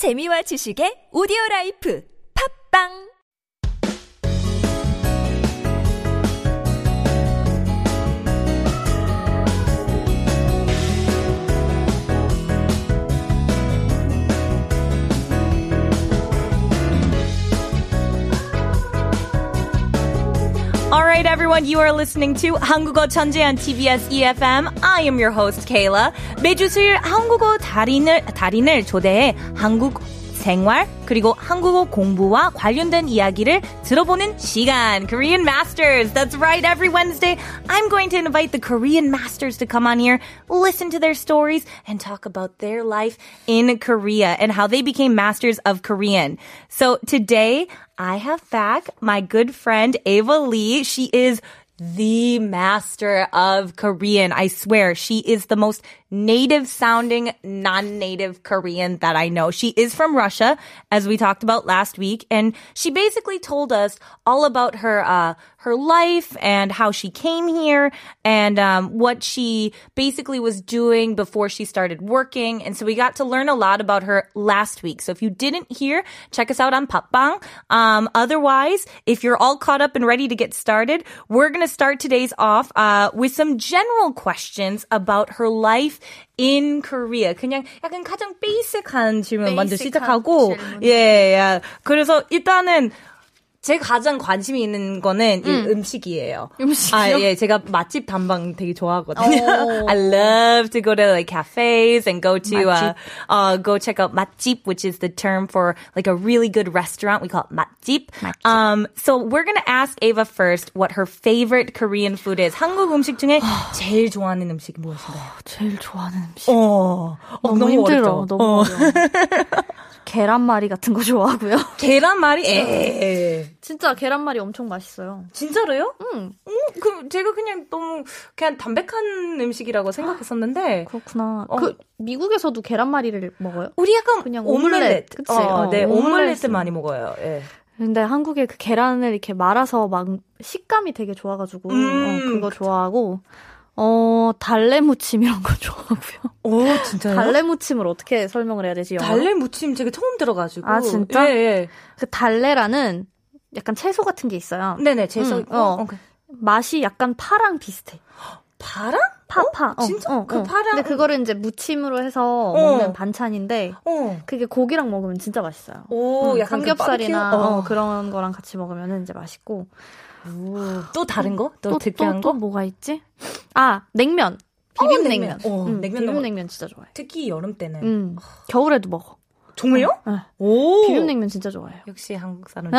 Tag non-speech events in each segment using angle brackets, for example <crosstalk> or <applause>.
재미와 지식의 오디오 라이프. 팝빵 All right, everyone, you are listening to 한국어 천재 on TBS EFM. I am your host, Kayla. 매주 수요일 한국어 달인을, 달인을 초대해 한국 생활 그리고 한국어 공부와 관련된 이야기를 들어보는 시간. Korean Masters. That's right. Every Wednesday, I'm going to invite the Korean Masters to come on here, listen to their stories, and talk about their life in Korea and how they became masters of Korean. So today, I have back my good friend Ava Lee. She is the master of Korean. I swear, she is the most native sounding non-native Korean that I know. She is from Russia, as we talked about last week, and she basically told us all about her uh, her life and how she came here and um, what she basically was doing before she started working. And so we got to learn a lot about her last week. So if you didn't hear, check us out on Papbang. Um, otherwise, if you're all caught up and ready to get started, we're gonna start today's off uh, with some general questions about her life in Korea. 그냥 약간 가장 베이직한 질문 먼저 시작하고 예, 예. 그래서 일단은 제가 가장 관심이 있는 거는 이 음식이에요. 음식이요? 아, 예. 제가 맛집 단방 되게 좋아하거든요. I love to go to like cafes and go to uh, uh go check out 맛집, which is the term for like a really good restaurant. We call it 맛집. Um, so we're gonna ask Ava first what her favorite Korean food is. 한국 음식 중에 제일 좋아하는 음식이 무엇인가요? 제일 좋아하는 음식. 어, 어, 너무, 힘들어. 어렵죠? 너무 어. 계란말이 같은 거 좋아하고요. 계란말이? 에 진짜 계란말이 엄청 맛있어요. 진짜로요? 응. 음, 그 제가 그냥 너무 그냥 담백한 음식이라고 생각했었는데 <gasps> 그렇구나. 어. 그 미국에서도 계란말이를 먹어요? 우리 약간 그냥 오믈렛, 오믈렛, 그치? 어, 어, 네 오믈렛을. 많이 먹어요. 예. 근데 한국에 그 계란을 이렇게 말아서 막 식감이 되게 좋아가지고 음, 어, 그거 좋아하고 어 달래 무침 이런 거 <laughs> 좋아하고요. 오 진짜요? 달래 무침을 어떻게 설명을 해야 되지? 영어로? 달래 무침 제가 처음 들어가지고. 아, 진짜? 예, 예. 그 달래라는 약간 채소 같은 게 있어요. 네네 제소. 음, 어, 어. 어. 맛이 약간 파랑 비슷해. 파랑? 파파. 어? 진짜? 그 파랑? 근데 그거를 이제 무침으로 해서 어. 먹는 반찬인데 어. 그게 고기랑 먹으면 진짜 맛있어요. 오, 음, 약간 그 삼겹살이나? 어, 어. 그런 거랑 같이 먹으면 이제 맛있고 또 다른 거? 또, 또, 특별한 또, 거? 또 뭐가 있지? 아 냉면 어, 비빔냉면. 냉면. 어, 음, 냉면 너무- 비빔냉면 진짜 좋아해. 특히 여름 때는. 음, 겨울에도 먹어. 정말요? 네. 오. 비빔냉면 진짜 좋아해요. 역시 한국 사람.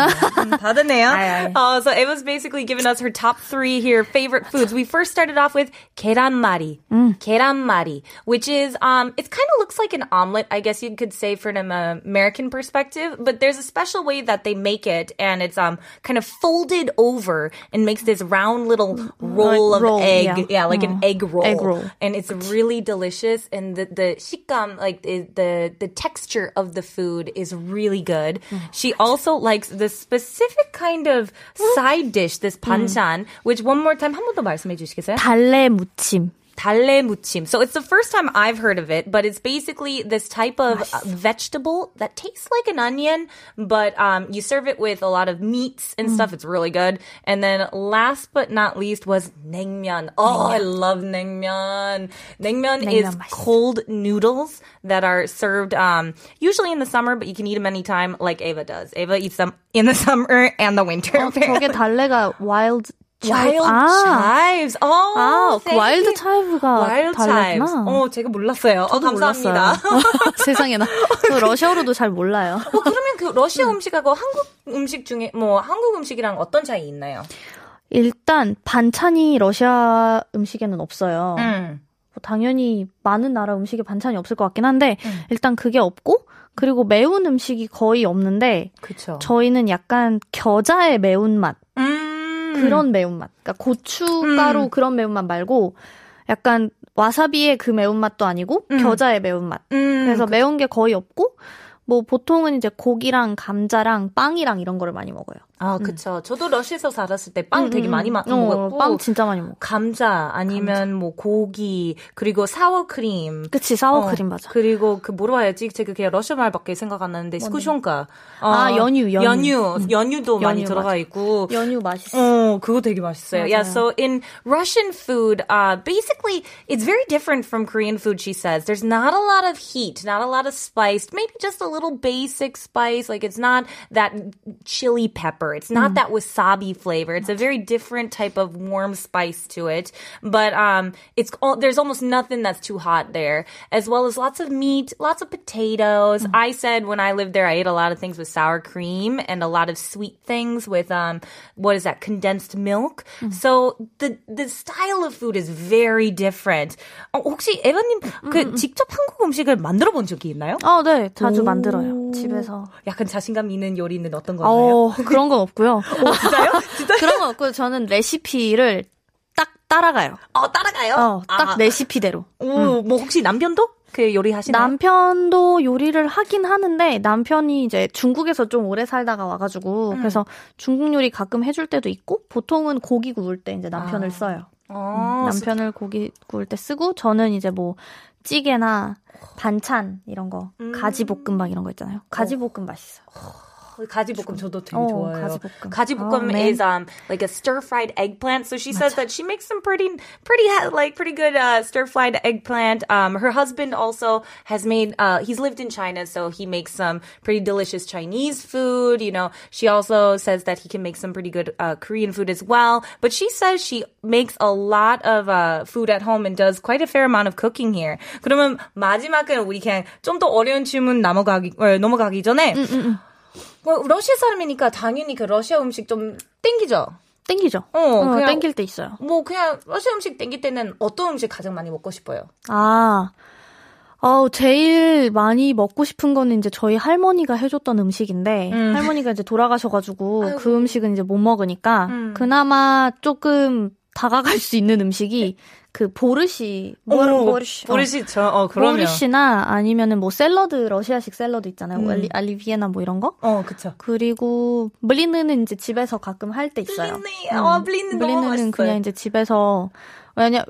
다르네요. 아이, 아이. <laughs> Uh, so Ava's basically given us her top three here favorite foods. We first started off with 계란말이. 계란말이, which is um, it kind of looks like an omelet. I guess you could say from an uh, American perspective, but there's a special way that they make it, and it's um kind of folded over and makes this round little roll Like of roll, egg. yeah. like an Oh. egg roll. Egg roll. and it's really delicious. And the the 식감, like the the, the texture of the food, is really good. She also likes the specific kind of side dish, this banchan, which one more time 한 번 더 말씀해 주시겠어요? 달래 무침. 달래 무침. So it's the first time I've heard of it, but it's basically this type of uh, vegetable that tastes like an onion, but um, you serve it with a lot of meats and stuff. It's really good. And then last but not least was naengmyeon. Oh, I love naengmyeon. Naengmyeon is 냉면 맛있어. cold noodles that are served um, usually in the summer, but you can eat them anytime, like Ava does. Ava eats them in the summer <laughs> and the winter. 어, 저게 <laughs> 달래가 wild Wild 아, chives. Oh, 아, 그 Wild chives. 달래구나. 어, 제가 몰랐어요. 어, 감사합니다. 몰랐어요. <laughs> 세상에나. 저 러시아어로도 잘 몰라요. 어, 그러면 그 러시아 음식하고 한국 음식 중에 뭐 한국 음식이랑 어떤 차이 있나요? 일단 반찬이 러시아 음식에는 없어요. 음. 뭐 당연히 많은 나라 음식에 반찬이 없을 것 같긴 한데 음. 일단 그게 없고 그리고 매운 음식이 거의 없는데 그쵸. 저희는 약간 겨자의 매운맛 음. 그런 매운맛 그러니까 고춧가루 음. 그런 매운맛 말고 약간 와사비의 그 매운맛도 아니고 음. 겨자의 매운맛 음. 그래서 매운 게 거의 없고 뭐 보통은 이제 고기랑 감자랑 빵이랑 이런 거를 많이 먹어요. 아, 그쵸. 저도 러시아에서 살았을 때 빵 되게 많이 마, 어, 먹었고. 빵 진짜 많이 먹어. 감자 아니면 뭐 고기 그리고 사워크림. 그치, 사워크림 어, 맞아. 그리고 그 뭐로 해야지? 제가 그냥 러시아 말밖에 생각 안 나는데 스쿠숑가. 어, 아, 연유, 연유. 연유, 연유도 많이 연유, 들어가 맞아. 있고. 연유 맛있어. 어, 그거 되게 맛있어요. Yeah, 맞아요. so in Russian food, uh, basically, it's very different from Korean food, she says. There's not a lot of heat, not a lot of spice, maybe just a little basic spice. Like, it's not that chili pepper. It's not that wasabi flavor. It's a very different type of warm spice to it. But, um, it's, all, there's almost nothing that's too hot there, as well as lots of meat, lots of potatoes. I said when I lived there, I ate a lot of things with sour cream and a lot of sweet things with, um, what is that, condensed milk. So the, the style of food is very different. 어, 혹시 에바님, 그, 직접 한국 음식을 만들어 본 적이 있나요? 어, 네, 자주 만들어요. 집에서. 약간 자신감 있는 요리는 어떤 건가요? 어, 그런 건 없고요. 진짜요? <laughs> 진짜? 그런 건 없고요. 저는 레시피를 딱 따라가요. 어, 따라가요? 어, 딱 아, 레시피대로. 오, 뭐 혹시 남편도 그 요리 하시나요? 남편도 요리를 하긴 하는데 남편이 이제 중국에서 좀 오래 살다가 와가지고 그래서 중국 요리 가끔 해줄 때도 있고 보통은 고기 구울 때 이제 남편을 아. 써요. 어, 남편을 고기 구울 때 쓰고 저는 이제 뭐 찌개나 반찬 이런 거 가지 볶음밥 이런 거 있잖아요. 가지 볶음 맛있어 요. 가지볶음 저도 되게 어, 좋아해요. 가지볶음. 가지볶음 Oh, man. is um like a stir fried eggplant. So she says that she makes some pretty pretty ha- like pretty good uh, stir fried eggplant. Um, her husband also has made. Uh, he's lived in China, so he makes some pretty delicious Chinese food. You know, she also says that he can make some pretty good uh, Korean food as well. But she says she makes a lot of uh, food at home and does quite a fair amount of cooking here. 그러면 마지막은 우리 그냥 좀 더 어려운 질문 넘어가기 어, 넘어가기 전에. 뭐 러시아 사람이니까 당연히 그 러시아 음식 좀 땡기죠. 땡기죠. 어, 어, 그냥- 땡길 때 있어요. 뭐 그냥 러시아 음식 땡길 때는 어떤 음식 가장 많이 먹고 싶어요? 아, 어, 제일 많이 먹고 싶은 거는 이제 저희 할머니가 해줬던 음식인데, 할머니가 이제 돌아가셔가지고 <laughs> 그 음식은 이제 못 먹으니까, 그나마 조금 다가갈 수 있는 음식이 그 보르시, 뭐, 보르시. 어. 보르시죠. 어, 그러면. 보르시나 아니면은 뭐 샐러드, 러시아식 샐러드 있잖아요. Оли, Оливье나 뭐 이런 거? 어, 그쵸. 그리고 Блины는 이제 집에서 가끔 할 때 있어요. Блины, 어, блины 너무 блины는 맛있어요. 그냥 이제 집에서 왜냐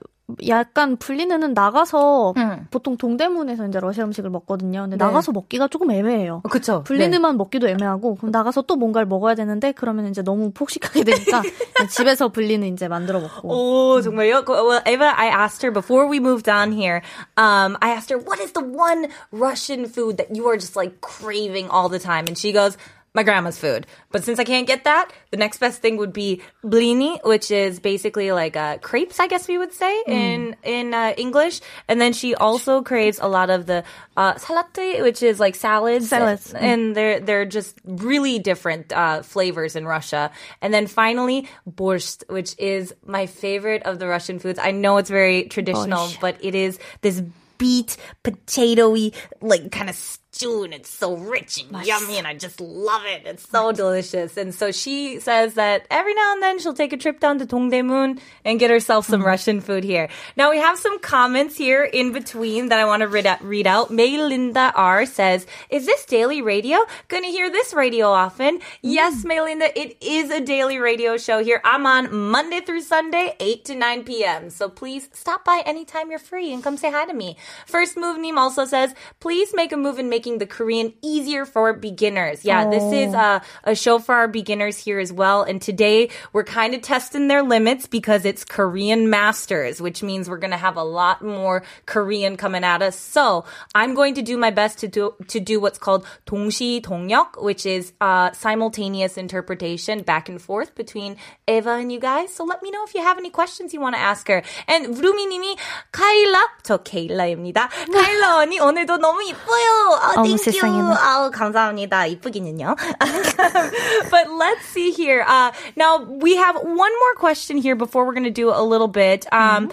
약간 블리느는 나가서 음. 보통 동대문에서 이제 러시아 음식을 먹거든요. 근데 네. 나가서 먹기가 조금 애매해요. 어, 그쵸. 블리느만 먹기도 애매하고 그럼 나가서 또 뭔가를 먹어야 되는데 그러면 이제 너무 폭식하게 되니까 집에서 블리느 이제 만들어 먹고. 오, 정말요? 그, Well, Eva, I asked her before we moved on here. Um, I asked her, what is the one Russian food that you are just like craving all the time? And she goes, my grandma's food. But since I can't get that, the next best thing would be blini, which is basically like uh, crepes, I guess we would say in in uh, English. And then she also craves a lot of the uh, salate, which is like salads. Salads. And they're they're just really different uh, flavors in Russia. And then finally, borscht, which is my favorite of the Russian foods. I know it's very traditional, Borscht. but it is this beet potatoy like kind of stew and it's so rich and yummy and I just love it. It's so delicious. And so she says that every now and then she'll take a trip down to Dongdaemun and get herself some mm. Russian food here. Now we have some comments here in between that I want to read out. Read out. May Linda R says, "Is this daily radio? Gonna hear this radio often?" Mm. Yes, May Linda, it is a daily radio show here. I'm on Monday through Sunday, 8 to 9 p.m. So please stop by anytime you're free and come say hi to me. First Move Neem also says, please make a move in making the Korean easier for beginners. Yeah, this is a, a show for our beginners here as well. And today we're kind of testing their limits because it's Korean Masters, which means we're going to have a lot more Korean coming at us. So I'm going to do my best to do, to do what's called 동시 동역, which is uh, simultaneous interpretation back and forth between Eva and you guys. So let me know if you have any questions you want to ask her. And 루미님이 카일라, 저 케일라입니다. 카일라 언니 <laughs> 오늘도 너무 이뻐요. 아, 어머, thank you. 세상에나. 아우 감사합니다. 이쁘기는요. <laughs> but let's see here. Uh, now we have one more question here before we're going to do a little bit. Um,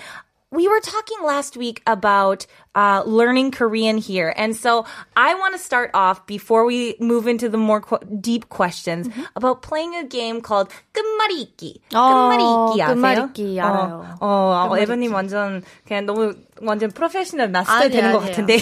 We were talking last week about uh, learning Korean here. And so I want to start off before we move into the more qu- deep questions mm-hmm. about playing a game called 끝말이 읽기. 끝말이 읽기 아세요? 끝말이 읽기 알아요. 어, 어, 어 에버님 완전 그냥 너무 완전 프로페셔널 마스터 되는 것 같은데요.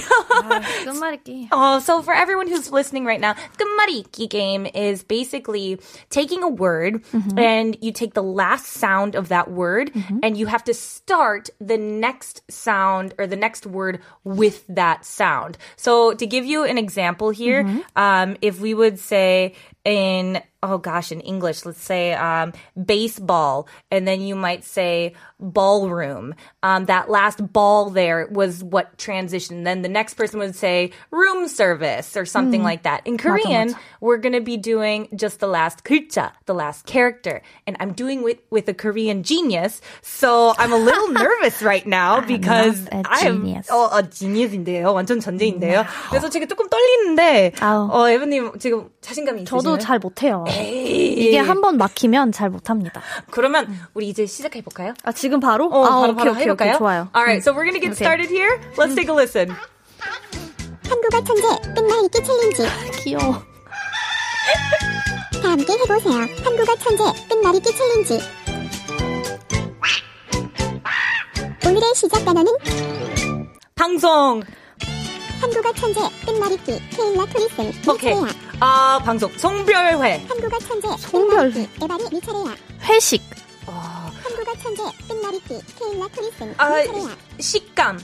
<laughs> 끝말잇기. uh, so for everyone who's listening right now, 끝말잇기 game is basically taking a word mm-hmm. and you take the last sound of that word mm-hmm. and you have to start the next sound or the next word with that sound. So to give you an example here, mm-hmm. um, if we would say in oh gosh in english let's say um, baseball and then you might say ballroom um, that last ball there was what transitioned then the next person would say room service or something mm. like that in korean 맞아, 맞아. we're going to be doing just the last 글자 the last character and i'm doing with with a korean genius so i'm a little <laughs> nervous right now because i'm 어, 어 genius인데요 완전 전제인데요 그래서 지금 조금 떨리는데 아우. 어 에브님 지금 자신감이 있으신가요? 저도 잘 못해요. 에이. 이게 한 번 막히면 잘 못합니다. 그러면 우리 이제 시작해 볼까요? 아 지금 바로? 어, 아, 바로 오케이, 바로 오케이, 해볼까요? 오케이, 좋아요. Alright, so we're gonna get started here. Let's take a listen. 한국어 천재 끝말잇기 챌린지. <laughs> 귀여워. 다 함께 해보세요. 한국어 천재 끝말잇기 챌린지. 오늘의 시작 단어는 방송. 한국어 천재 끝말잇기 케일라 토리슨 오케이. 아 방송 송별회. 한국어 천재 송별회. 에바리 미차레야. 회식. 어... 한국어 천재 끝말잇기 케일라 토리슨 아 식감.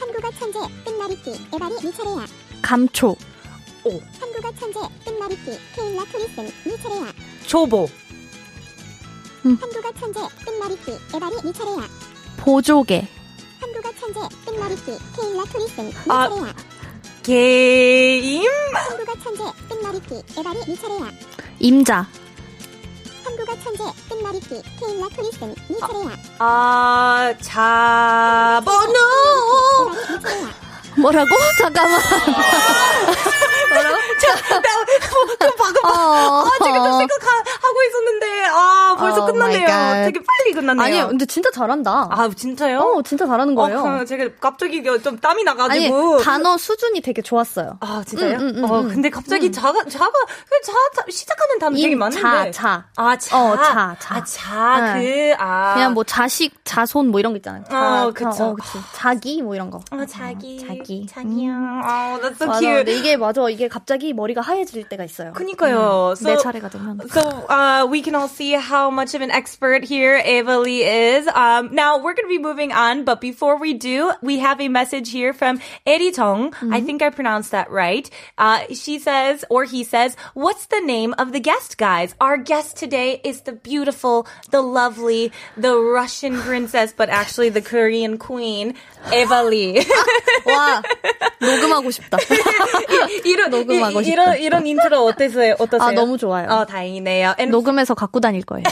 한국어 천재 끝말잇기 에바리 미차레야. 감초. 오. 한국어 천재 끝말잇기 케일라 토리슨 미차레야. 조보. 음. 한국어 천재 끝말잇기 에바리 미차레야. 보조개. 한국어 천재 끝말잇기 케일라 토리슨 아, 미차레야. 게임? 한국어 천재 끝말잇기 에바리 미차레야. 임자. 한국어 천재 끝말잇기 케일라 토리슨 미차레야. 아, 자 번호. 뭐라고? 잠깐만. 뭐라고? 자, 나, 그 방금, 어, 아, 지금 또 생각하 고 있었는데, 아, 벌써 oh 끝났네요. 되게 빨리 끝났네요. 아니요, 근데 진짜 잘한다. 아, 진짜요? 어, 진짜 잘하는 거예요. 어, 제가 갑자기 좀 땀이 나가지고. 아니, 단어 수준이 되게 좋았어요. 아, 진짜요? 음, 음, 음, 어, 근데 갑자기 음. 자가, 자가, 그 자, 시작하는 단어 되게 많은데. 자, 자. 아, 자. 어, 자, 자. 아, 자, 네. 그, 아. 그냥 뭐 자식, 자손 뭐 이런 거 있잖아요. 자, 어, 그쵸. 어, 그치. 자기 뭐 이런 거. 어, 자기. 어, 자기. 자기야. 음. 어, that's so 맞아. cute. 근데 이게 맞아. 이게 갑자기 머리가 하얘질 때가 있어요. 그니까요. 음, so, 내 차례가 되면. So, uh, we can all see how much of an expert here Ava Lee is. Um, now, we're going to be moving on, but before we do, we have a message here from Eddie Tong. Mm-hmm. I think I pronounced that right. Uh, she says, or he says, what's the name of the guest, guys? Our guest today is the beautiful, the lovely, the Russian <sighs> princess, but actually the Korean queen, Eva Lee. <laughs> 와, 녹음하고 싶다. <laughs> 이런, 녹음하고 싶다. 이런, 이런 인트로 어떠세요? 어떠세요? 아, 너무 좋아요. 어, 다행이네요. And 녹음해서 갖고 다닐 거예요.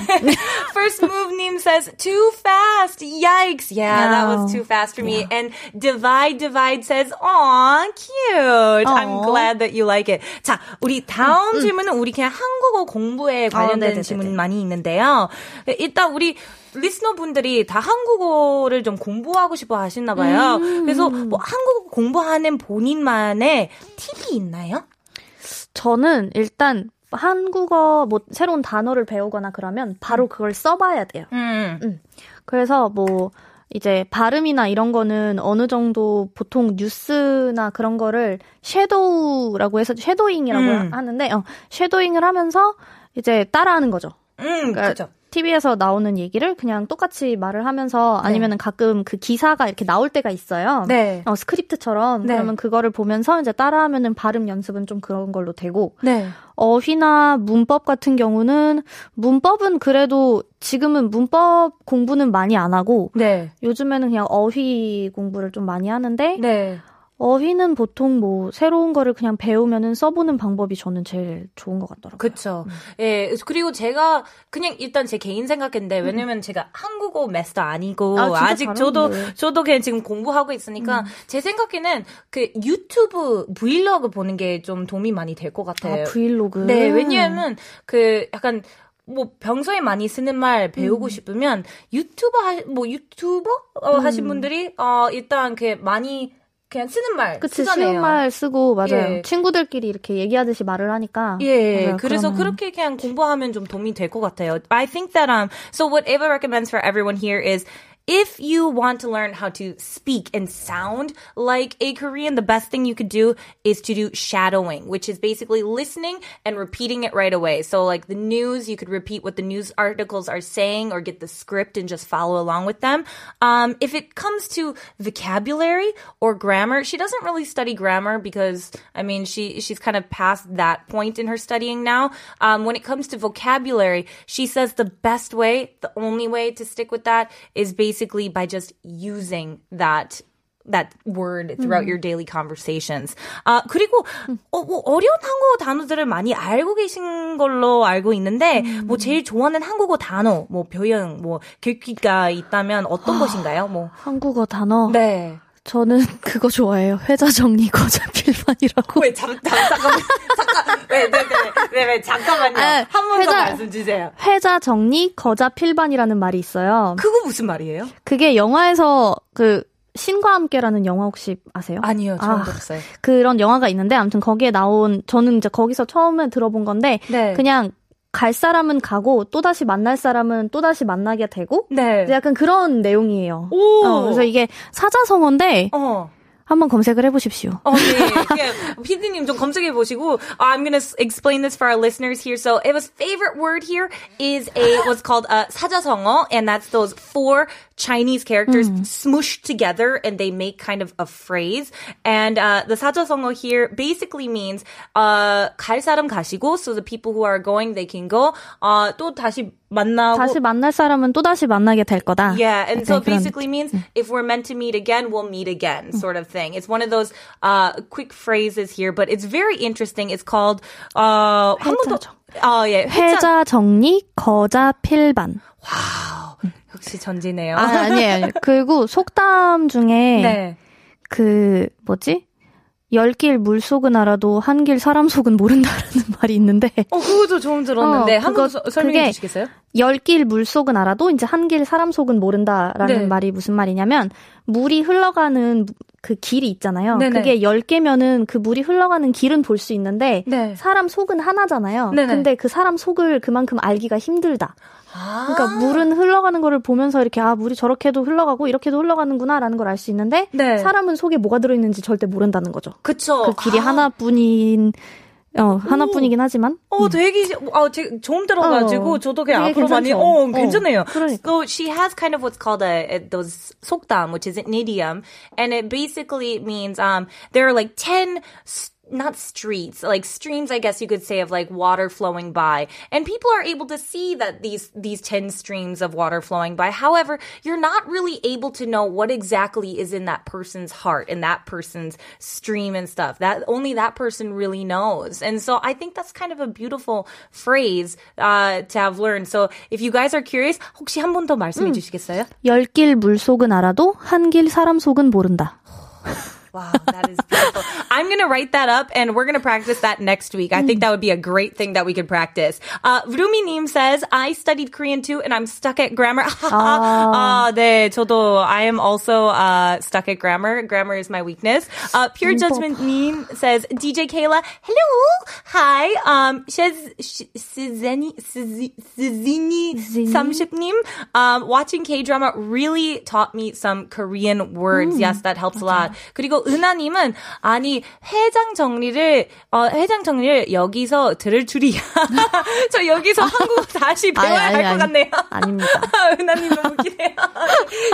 First move 님 says, too fast. Yikes. Yeah, that was too fast for me. And divide, divide says, aw, cute. I'm glad that you like it. 자, 우리 다음 음, 질문은 우리 그냥 한국어 공부에 관련된 아, 질문 많이 있는데요. 일단 우리 listener 분들이 다 한국어를 좀 공부하고 싶어 하시나 봐요. 음. 그래서 뭐 한국어 공부하는 본인만의 팁이 있나요? 저는 일단 한국어 뭐 새로운 단어를 배우거나 그러면 바로 그걸 써봐야 돼요. 음. 음. 그래서 뭐 이제 발음이나 이런 거는 어느 정도 보통 뉴스나 그런 거를 섀도우라고 해서 섀도잉이라고 음. 하는데 어, 섀도잉을 하면서 이제 따라하는 거죠. 음, 그러니까 그렇죠. TV에서 나오는 얘기를 그냥 똑같이 말을 하면서 아니면은 가끔 그 기사가 이렇게 나올 때가 있어요. 네. 어, 스크립트처럼 네. 그러면 그거를 보면서 이제 따라하면은 발음 연습은 좀 그런 걸로 되고 네. 어휘나 문법 같은 경우는 문법은 그래도 지금은 문법 공부는 많이 안 하고 네. 요즘에는 그냥 어휘 공부를 좀 많이 하는데 네. 어휘는 보통 뭐 새로운 거를 그냥 배우면은 써보는 방법이 저는 제일 좋은 것 같더라고요. 그쵸. 예, 그리고 제가 그냥 일단 제 개인 생각인데, 왜냐면 제가 한국어 마스터 아니고, 아, 아직 저도. 저도 그냥 지금 공부하고 있으니까, 제 생각에는 그 유튜브 브이로그 보는 게 좀 도움이 많이 될 것 같아요. 아, 브이로그. 네, 왜냐하면 그 약간 뭐 평소에 많이 쓰는 말 배우고 음. 싶으면 유튜버 하, 뭐 유튜버 어, 음. 하신 분들이 어 일단 그 많이 그냥 쓰는 말 그치, 쓰잖아요. 쉬운 말 쓰고 맞아요. 예. 친구들끼리 이렇게 얘기하듯이 말을 하니까. 예. 맞아요. 그래서 그러면. 그렇게 그냥 공부하면 좀 도움이 될 것 같아요. I think that um so what Ava recommends for everyone here is if you want to learn how to speak and sound like a Korean, the best thing you could do is to do shadowing, which is basically listening and repeating it right away. So like the news, you could repeat what the news articles are saying or get the script and just follow along with them. Um, if it comes to vocabulary or grammar, she doesn't really study grammar because I mean she she's kind of past that point in her studying now. Um, when it comes to vocabulary, she says the best way, the only way to stick with that is basically basically by just using that that word throughout 음. your daily conversations. 아, 그리고, 어, 뭐, 어려운 한국어 단어들을 많이 알고 계신 걸로 알고 있는데, 음. 뭐, 제일 좋아하는 한국어 단어, 뭐, 표현, 뭐, 글귀가 있다면 어떤 아, 것인가요? 뭐. 한국어 단어? 네. 저는 <laughs> 그거 좋아해요. 회자 정리 거자 <laughs> 필반이라고. 왜 잠, 잠, 잠깐만. 잠깐. 왜, 왜, 왜, 왜, 왜, 잠깐만요. 아, 한번 더 말씀 주세요. 회자 정리 거자 필반이라는 말이 있어요. 그거 무슨 말이에요? 그게 영화에서 그 신과 함께라는 영화 혹시 아세요? 아니요, 처음 아, 들었어요. 그런 영화가 있는데 아무튼 거기에 나온 저는 이제 거기서 처음에 들어본 건데 네. 그냥 갈 사람은 가고 또 다시 만날 사람은 또 다시 만나게 되고 네. 약간 그런 내용이에요. 어, 그래서 이게 사자성어인데 어. 한번 검색을 해보십시오. 어, 네. 피디님 좀 검색해 보시고. I'm gonna explain this for our listeners here. So, Eva's favorite word here is a what's called a 사자성어, and that's those four Chinese characters mm. smooshed together and they make kind of a phrase. And uh, the 사자성어 here basically means uh, 갈 사람 가시고, so the people who are going, they can go. Uh, 또 다시 만나고 다시 만날 사람은 또 다시 만나게 될 거다. Yeah, and so it basically means if we're meant to meet again, we'll meet again, sort of thing. It's one of those uh, quick phrases here, but it's very interesting. It's called uh, 회자, 더, 어, 예, 회자 정리 거자 필반. wow. 역시 천재네요. 아, 아니에요. 그리고 속담 중에 네. 그 뭐지? 열길 물 속은 알아도 한 길 사람 속은 모른다라는 <laughs> 말이 있는데. 어, 그거도 처음 들었는데 어, 한번 설명해 주시겠어요? 열길 물 속은 알아도 이제 한 길 사람 속은 모른다라는 네. 말이 무슨 말이냐면 물이 흘러가는 그 길이 있잖아요. 네네. 그게 10개면은 그 물이 흘러가는 길은 볼 수 있는데 네. 사람 속은 하나잖아요. 네네. 근데 그 사람 속을 그만큼 알기가 힘들다. 그러니까 아. 물은 흘러가는 거를 보면서 이렇게 아 물이 저렇게도 흘러가고 이렇게도 흘러가는구나라는 걸 알 수 있는데 네. 사람은 속에 뭐가 들어 있는지 절대 모른다는 거죠. 그쵸. 그 길이 아. 하나뿐인 어, 하나뿐이긴 하지만. 어, 되게, 어, 되게 처음 들어가지고, 어, 저도 그냥 앞으로 괜찮죠. 많이, 어, 괜찮네요. 어, 그러니까. So she has kind of what's called a, a those 속담, which is an idiom, and it basically means, um, there are like 10 not streets, like streams, I guess you could say, of like water flowing by. And people are able to see that these, these 10 streams of water flowing by. However, you're not really able to know what exactly is in that person's heart and that person's stream and stuff. That only that person really knows. And so I think that's kind of a beautiful phrase, uh, to have learned. So if you guys are curious, 혹시 한 번 더 말씀해 음. 주시겠어요? 열길 물 속은 알아도 한 길 사람 속은 모른다. <laughs> Wow, that is beautiful. <laughs> I'm going to write that up and we're going to practice that next week. I think that would be a great thing that we could practice. Uh, Rumi Neem says, I studied Korean too and I'm stuck at grammar. 아, <laughs> 네, 저도 I am also uh, stuck at grammar. Grammar is my weakness. Uh, Pure Judgment Neem says, DJ Kayla, hello, hi. Um, Sizeni, Sizini Samshipnim, um, watching K-drama really taught me some Korean words. Yes, that helps a lot. 그리고 은하님은 아니 회장 정리를 어 회장 정리를 여기서 들을 줄이야. <laughs> 저 여기서 한국어 다시 배워야 할 것 같네요. 아닙니다. 은하님 너무 기대요.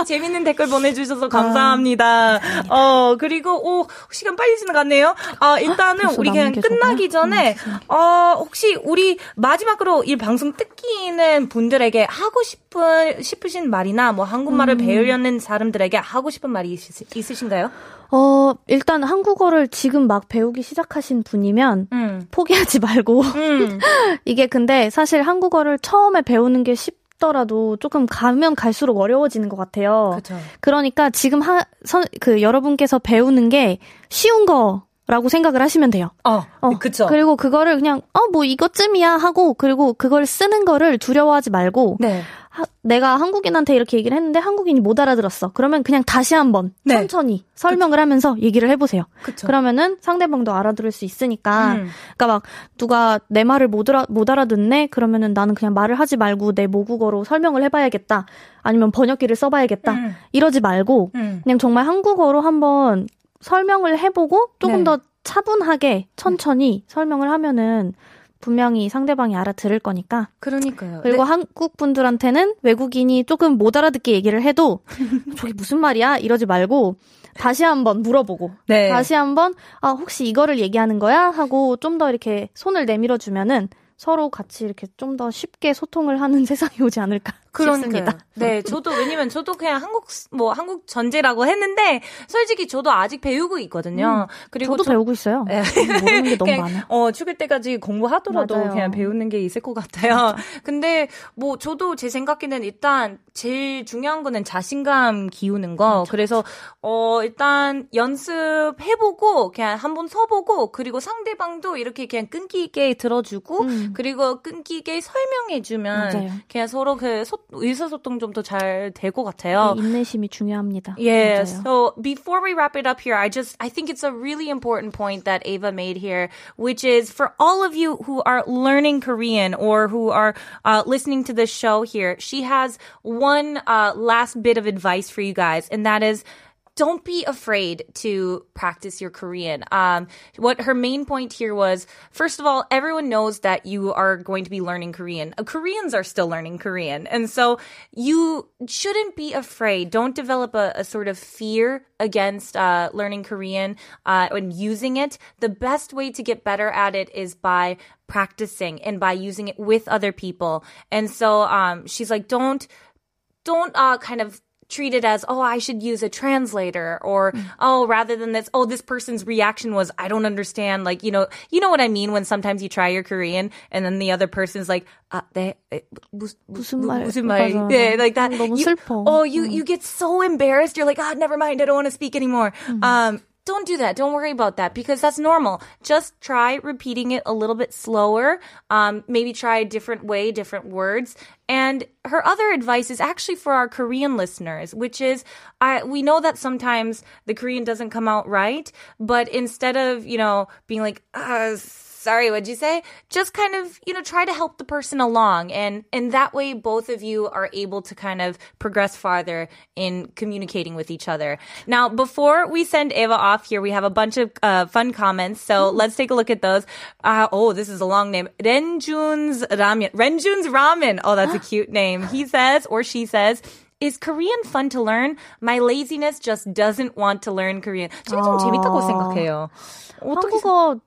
재밌는 댓글 보내주셔서 감사합니다. 아, 어 그리고 오 시간 빨리 지나갔네요. 아 일단은 우리 그냥 끝나기 전에 음, 어 혹시 우리 마지막으로 이 방송 듣기는 분들에게 하고 싶은 싶으신 말이나 뭐 한국말을 음. 배우려는 사람들에게 하고 싶은 말이 있, 있으신가요? 어, 일단 한국어를 지금 막 배우기 시작하신 분이면 음. 포기하지 말고. 음. <laughs> 이게 근데 사실 한국어를 처음에 배우는 게 쉽 더라도 조금 가면 갈수록 어려워지는 것 같아요. 그쵸. 그러니까 지금 하, 선, 그 여러분께서 배우는 게 쉬운 거 라고 생각을 하시면 돼요. 어, 어. 그쵸. 그리고 그거를 그냥, 어, 뭐 이것쯤이야 하고, 그리고 그걸 쓰는 거를 두려워하지 말고, 네. 하, 내가 한국인한테 이렇게 얘기를 했는데 한국인이 못 알아들었어. 그러면 그냥 다시 한번 네. 천천히 설명을 그쵸. 하면서 얘기를 해보세요. 그쵸. 그러면은 상대방도 알아들을 수 있으니까. 음. 그러니까 막 누가 내 말을 못, 알아, 못 알아듣네? 그러면은 나는 그냥 말을 하지 말고 내 모국어로 설명을 해봐야겠다. 아니면 번역기를 써봐야겠다. 음. 이러지 말고 음. 그냥 정말 한국어로 한번 설명을 해보고 조금 네. 더 차분하게 천천히 설명을 하면은 분명히 상대방이 알아들을 거니까. 그러니까요. 그리고 네. 한국 분들한테는 외국인이 조금 못 알아듣게 얘기를 해도 <laughs> 저게 무슨 말이야? 이러지 말고 다시 한번 물어보고 네. 다시 한번 아 혹시 이거를 얘기하는 거야? 하고 좀 더 이렇게 손을 내밀어 주면은 서로 같이 이렇게 좀 더 쉽게 소통을 하는 <laughs> 세상이 오지 않을까 그러니까 네, 저도 왜냐면 저도 그냥 한국 뭐 한국 전제라고 했는데 솔직히 저도 아직 배우고 있거든요. 음, 그리고 저도 저, 배우고 있어요. 네. 모르는 게 너무 많아. 어, 죽을 때까지 공부하더라도 맞아요. 그냥 배우는 게 있을 것 같아요. <laughs> 근데 뭐 저도 제 생각에는 일단 제일 중요한 거는 자신감 기우는 거. 맞아. 그래서 어 일단 연습해 보고 그냥 한번 서 보고 그리고 상대방도 이렇게 그냥 끈기 있게 들어주고 음. 그리고 끈기 있게 설명해 주면 그냥 서로 그 소, 의사소통 좀 더 잘 될 것 같아요. 인내심이 중요합니다. Yes. 맞아요. So before we wrap it up here, I just I think it's a really important point that Ava made here, which is for all of you who are learning Korean or who are uh, listening to this show here, she has one uh, last bit of advice for you guys, and that is don't be afraid to practice your Korean. Um, what her main point here was, first of all, everyone knows that you are going to be learning Korean. Uh, Koreans are still learning Korean. And so you shouldn't be afraid. Don't develop a, a sort of fear against uh, learning Korean uh, and using it. The best way to get better at it is by practicing and by using it with other people. And so um, she's like, don't don't uh, kind of treat it as, oh, I should use a translator or, mm. oh, rather than this, oh, this person's reaction was, I don't understand. Like, you know, you know what I mean when sometimes you try your Korean and then the other person's like, ah, 네, 무슨, 무슨 말, 무슨 말. Yeah, like that. 너무 you, 슬퍼. Oh, you, you get so embarrassed. You're like, ah, oh, never mind. I don't want to speak anymore. Mm. Um, don't do that. Don't worry about that because that's normal. Just try repeating it a little bit slower. Um, maybe try a different way, different words. And her other advice is actually for our Korean listeners, which is, I, we know that sometimes the Korean doesn't come out right, but instead of, you know, being like, uh, sorry, what'd you say? Just kind of, you know, try to help the person along. And, and that way both of you are able to kind of progress farther in communicating with each other. Now, before we send Eva off here, we have a bunch of uh, fun comments. So mm. let's take a look at those. Uh, oh, this is a long name. Renjun's Ramen. Renjun's Ramen. Oh, that's a <gasps> cute name. He says, or she says, is Korean fun to learn? My laziness just doesn't want to learn Korean. 저게 좀 재밌다고 생각해요. 한국어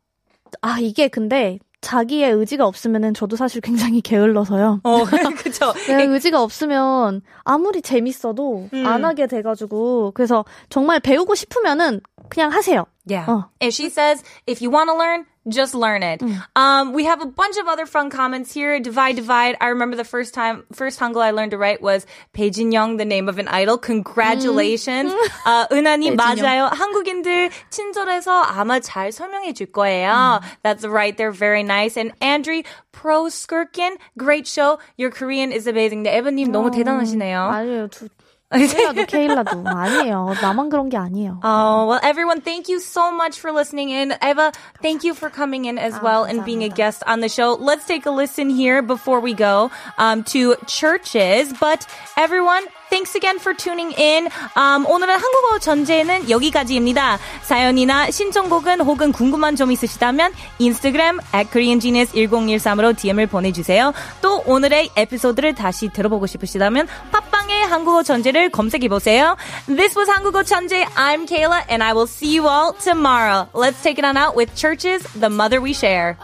아, 이게 근데 자기의 의지가 없으면은 저도 사실 굉장히 게을러서요. 어. <laughs> 내 <laughs> 의지가 없으면 아무리 재밌어도 음. 안 하게 돼가지고 그래서 정말 배우고 싶으면은 그냥 하세요. Yeah. 어. And she says, if you want to learn, just learn it. Mm. Um, we have a bunch of other fun comments here. Divide, divide. I remember the first time, first Hangul I learned to write was Jin Young, the name of an idol. Congratulations. Mm. <laughs> uh, 은하님, 맞아요. 한국인들 친절해서 아마 잘 설명해 줄 거예요. Mm. That's right. They're very nice. And Andrew Pro Skirkin, great show. Your Korean is amazing. 네, 에버님 너무 대단하시네요. 아니요, 두, 케일라도 케일라도 아니에요. 나만 그런 게 아니에요. Oh <laughs> well, everyone, thank you so much for listening in. Eva, thank you for coming in as well and being a guest on the show. Let's take a listen here before we go um, to churches. But everyone, Thanks again for tuning in. Um, 오늘의 한국어 전제는 여기까지입니다. 사연이나 신청곡은 혹은 궁금한 점 있으시다면 인스타그램 at koreangenius1013으로 DM을 보내주세요. 또 오늘의 에피소드를 다시 들어보고 싶으시다면 팟빵의 한국어 전제를 검색해보세요. This was 한국어 천재. I'm Kayla and I will see you all tomorrow. Let's take it on out with Churches, the mother we share.